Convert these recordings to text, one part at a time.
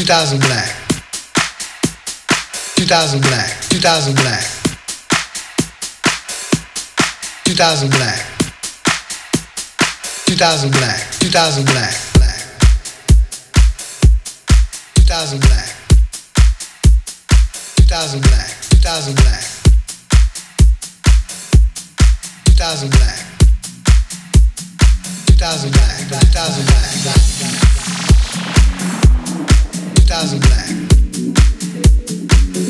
2000 black. 2000 black. 2000 black. 2000 black. 2000 black. 2000 black. Black. 2000 black. 2000 black. 2000 black. 2000 black. 2000 black. 2000 black. 2000 black. 2000 black.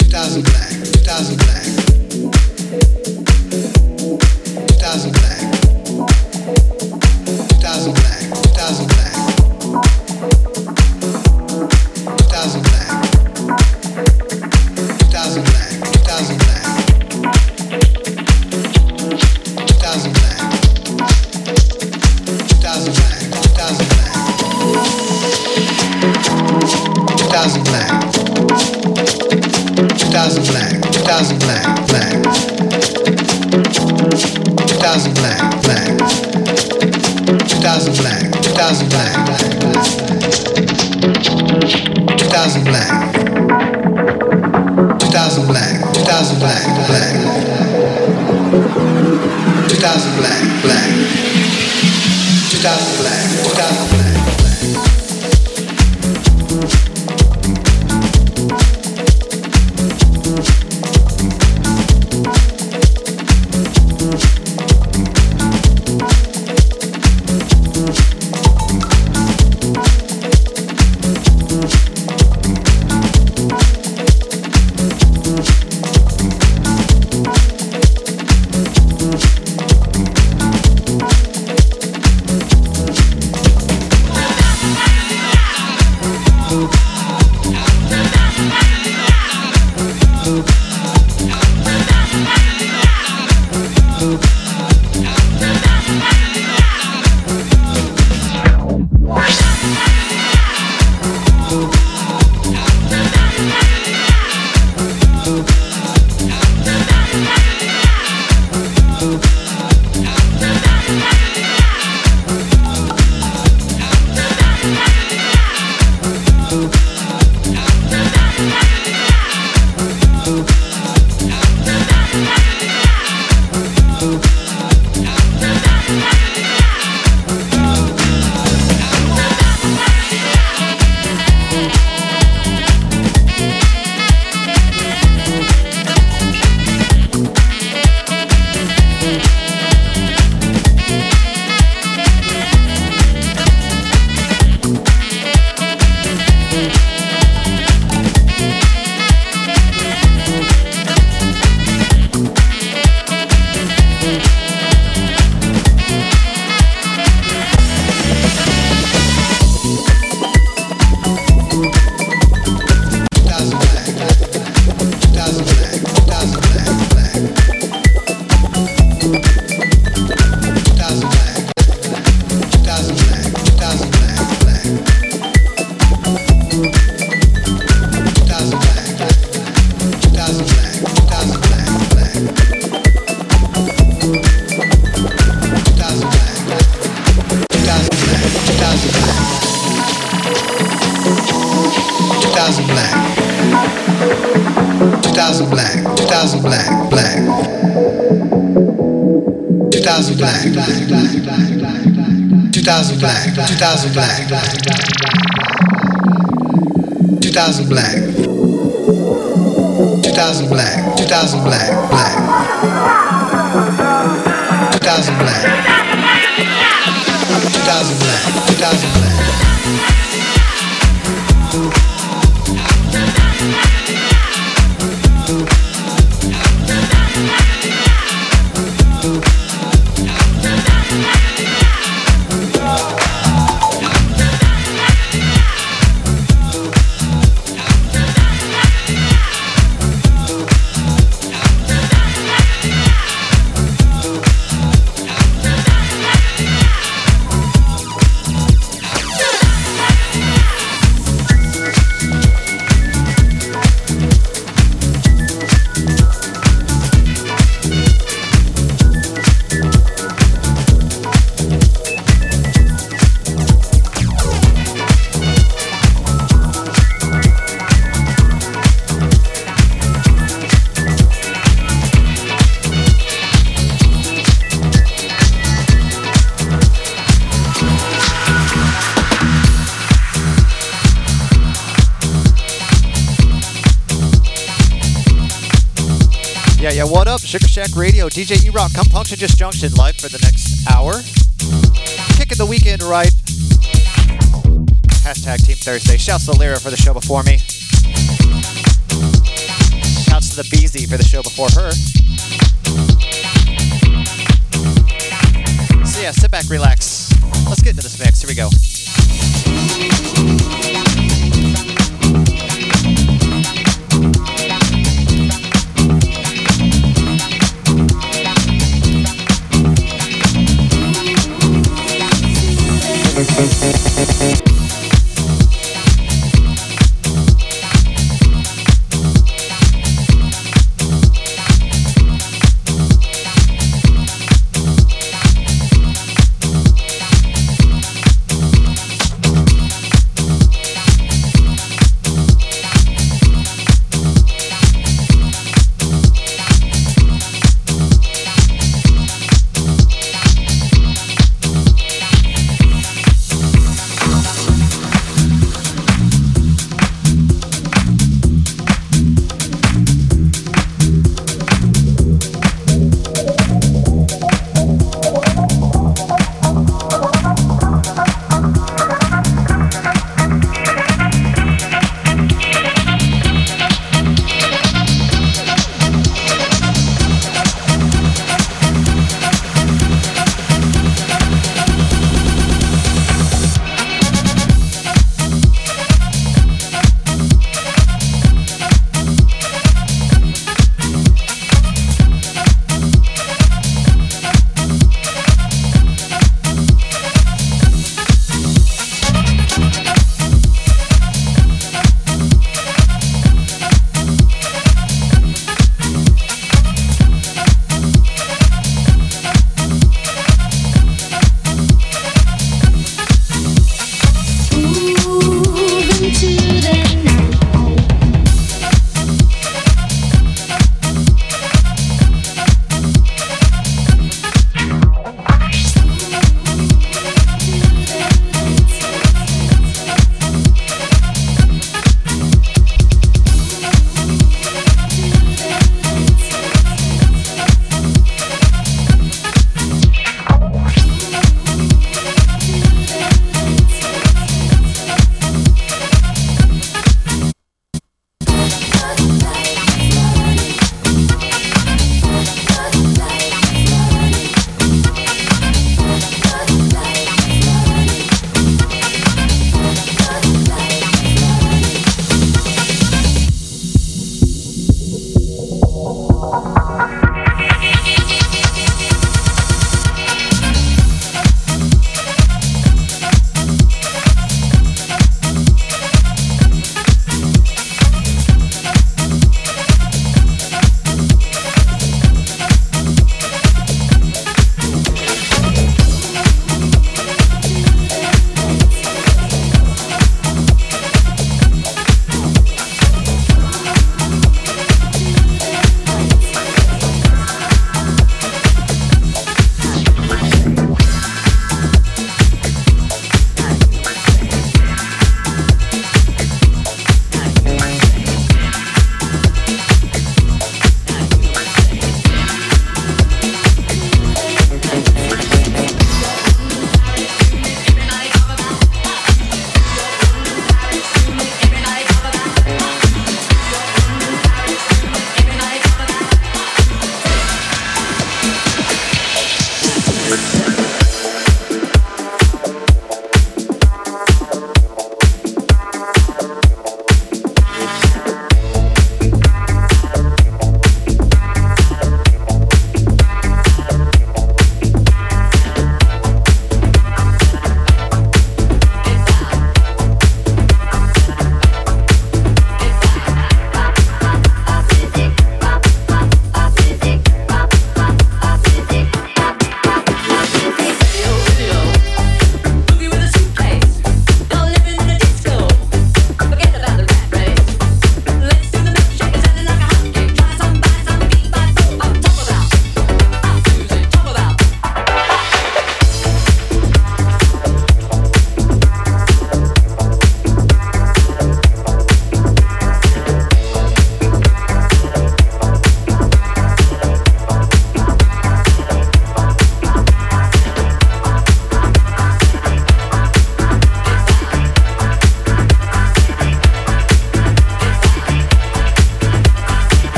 2000 black. 2000 black. 2000 black. 2000 black. 2000 black. 2000 black. Black. Yeah, what up? Sugar Shack Radio, DJ E-Rock, Just Junction, live for the next hour. Kicking the weekend right. Hashtag Team Thursday. Shouts to Lyra for the show before me. Shouts to the Beezy for the show before her. So yeah, sit back, relax. Let's get into this mix. Here we go.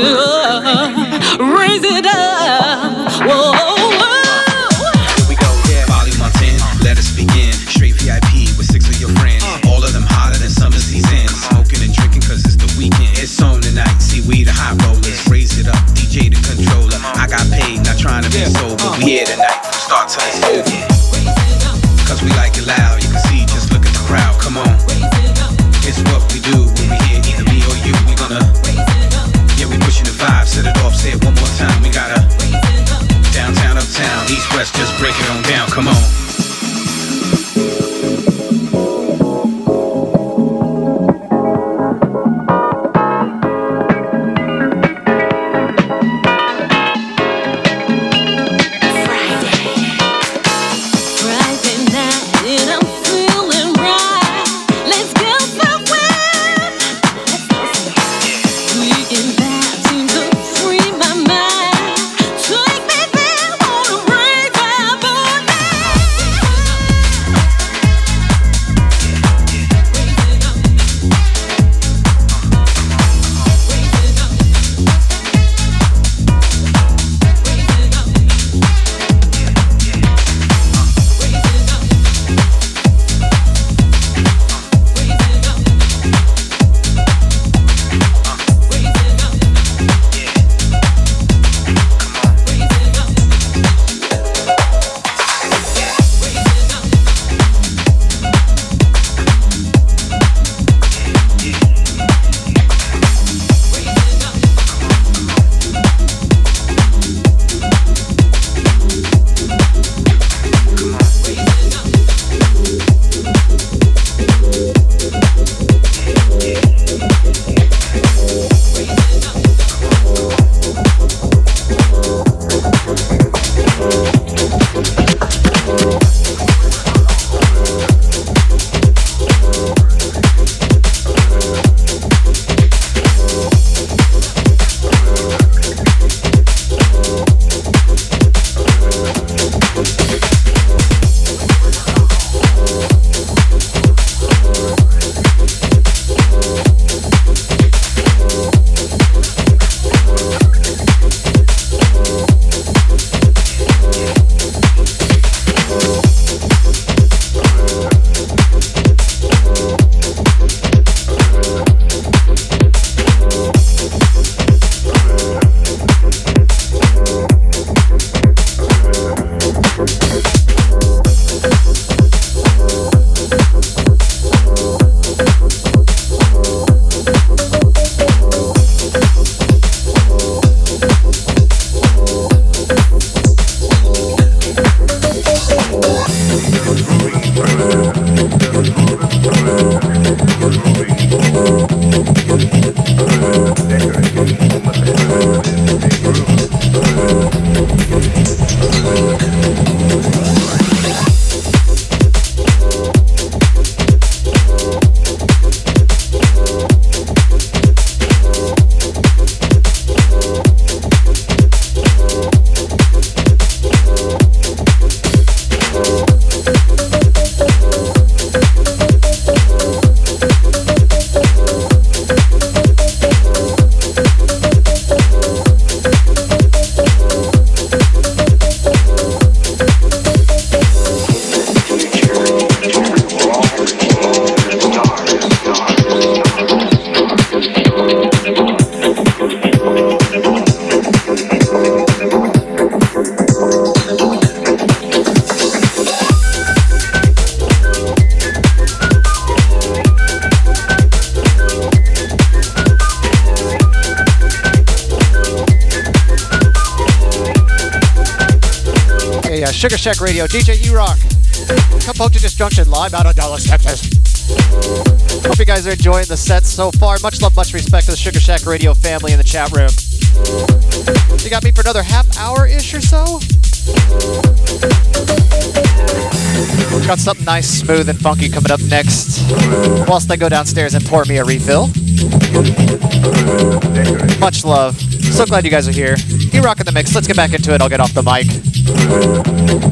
呃 啊 Radio, DJ E Rock. Come poke to Disjunction live out of Dallas, Texas. Hope you guys are enjoying the set so far. Much love, much respect to the Sugar Shack Radio family in the chat room. You got me for another half hour ish or so? Got something nice, smooth, and funky coming up next. Whilst I go downstairs and pour me a refill. Much love. So glad you guys are here. You rocking the mix. Let's get back into it. I'll get off the mic. Thank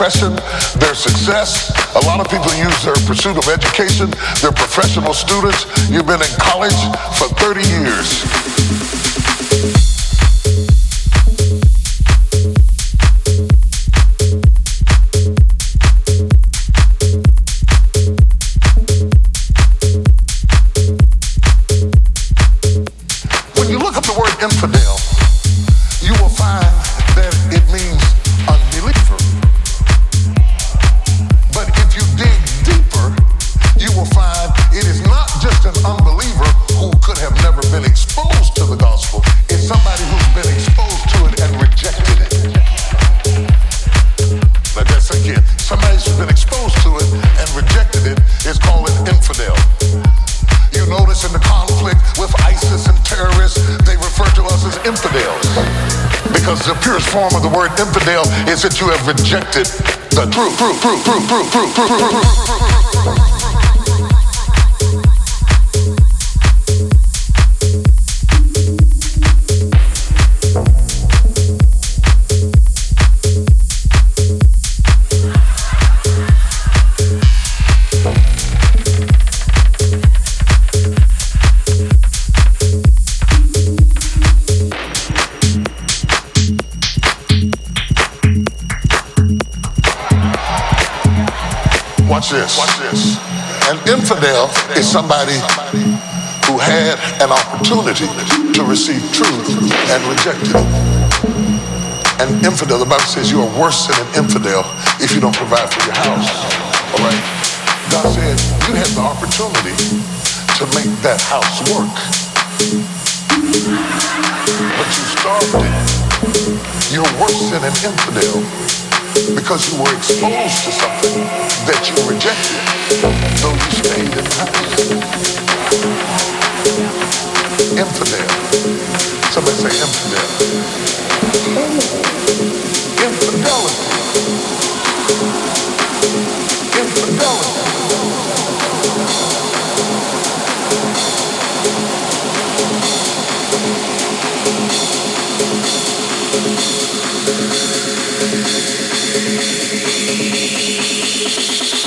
profession, their success. A lot of people use their pursuit of education. They're professional students. You've been in college for 30 years. rejected the truth. Watch this. This. An infidel is somebody who had an opportunity to receive truth and rejected it. An infidel, the Bible says you are worse than an infidel if you don't provide for your house. All right? God said you had the opportunity to make that house work. But you starved it. You're worse than an infidel because you were exposed to something that you rejected, though you stayed in the house. Infidel. Somebody say infidel. Infidelity. Infidelity. Shack Radio, Thank you.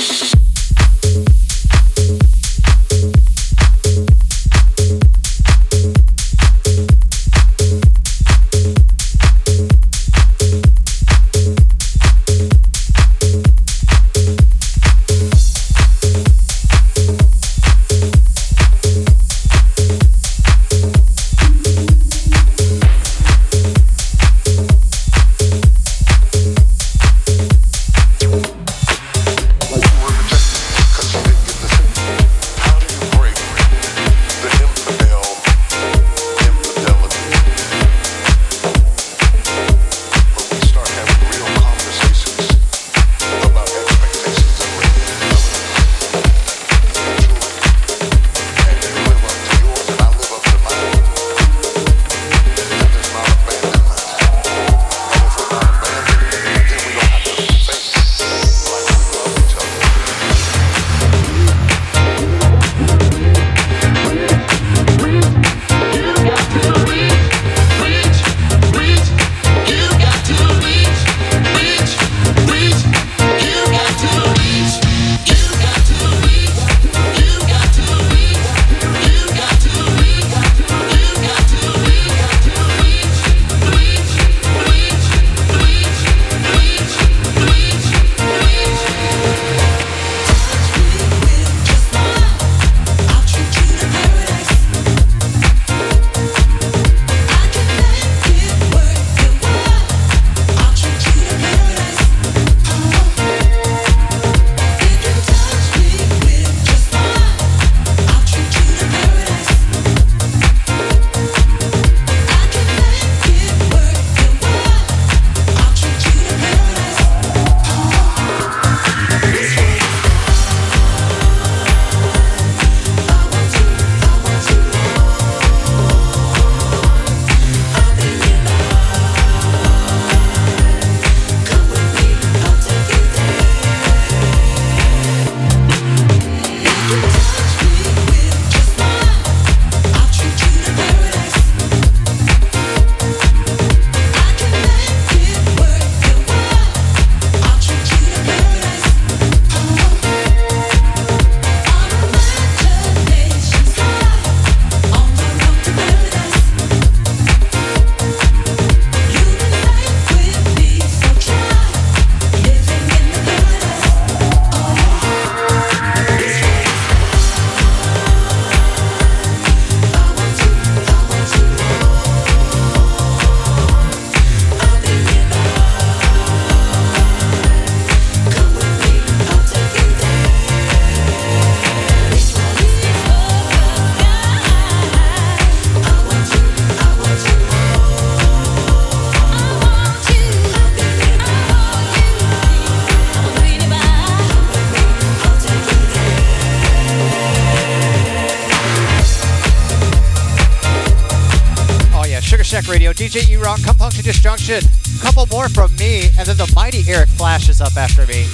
DJ E Rock, Come Punk to Disjunction. Couple more from me, and then the mighty Eric Flash is up after me.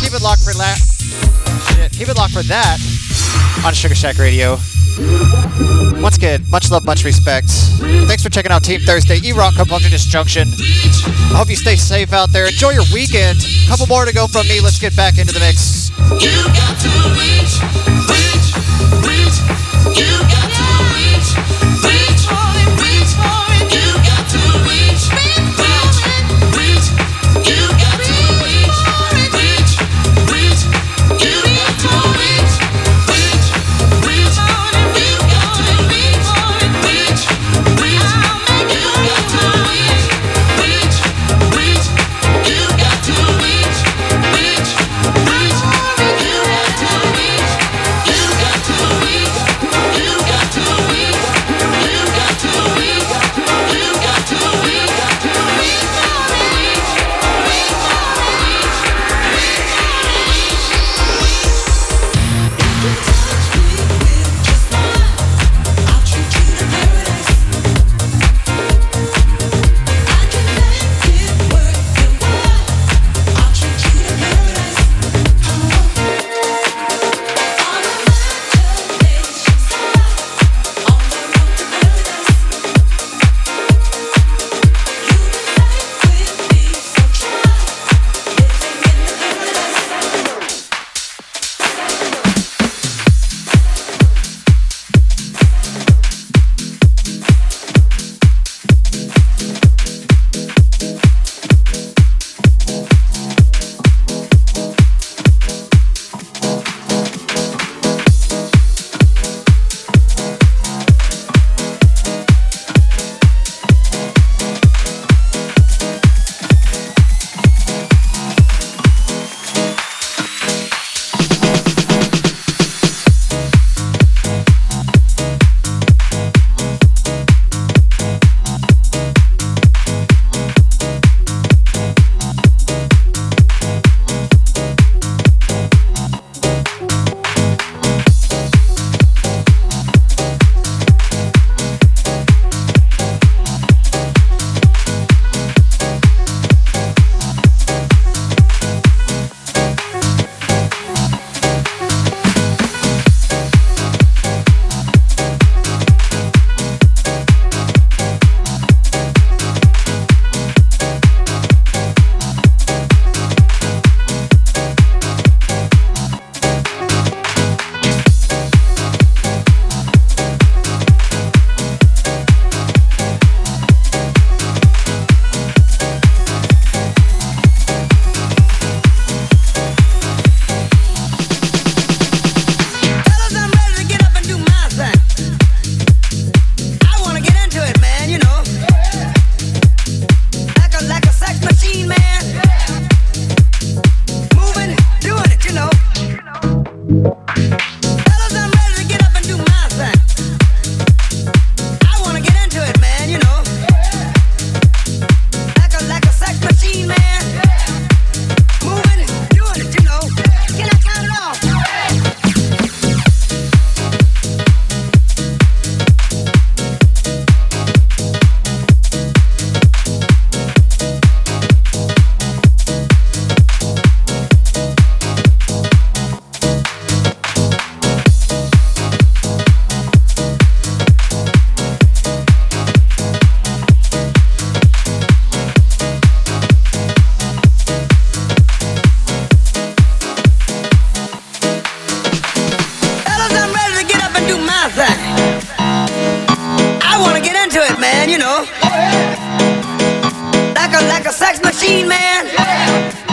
Keep it locked for that. Keep it locked for that on Sugar Shack Radio. Once again, much love, much respect. Thanks for checking out Team Thursday, E Rock, Come Punk to Disjunction. I hope you stay safe out there. Enjoy your weekend. A Couple more to go from me. Let's get back into the mix. You got to reach, reach, reach. You got to reach you know. Like a like a sex machine, man.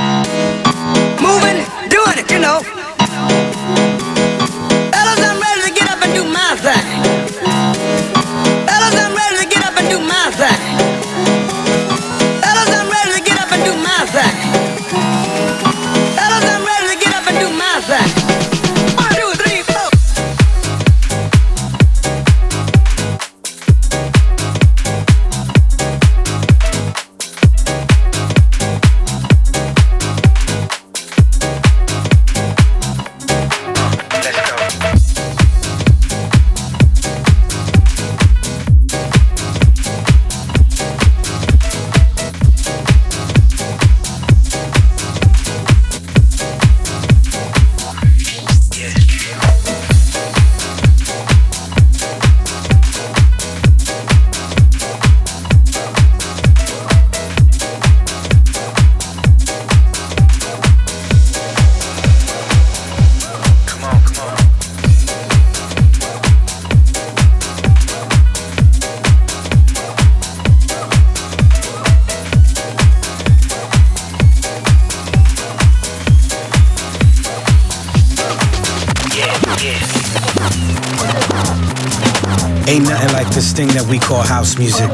music.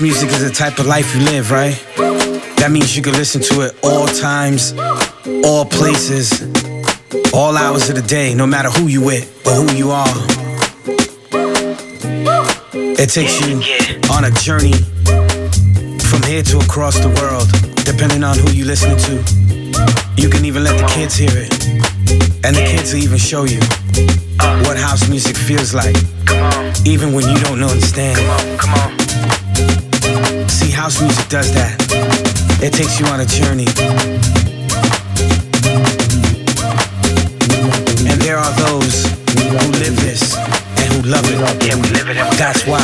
Music is the type of life you live, right? That means you can listen to it all times, all places, all hours of the day, no matter who you with or who you are. It takes you on a journey from here to across the world, depending on who you listening to. You can even let the kids hear it, and the kids will even show you what house music feels like, even when you don't understand. Come on, come on. House music does that. It takes you on a journey. And there are those who live this and who love it. Yeah, we live it. That's why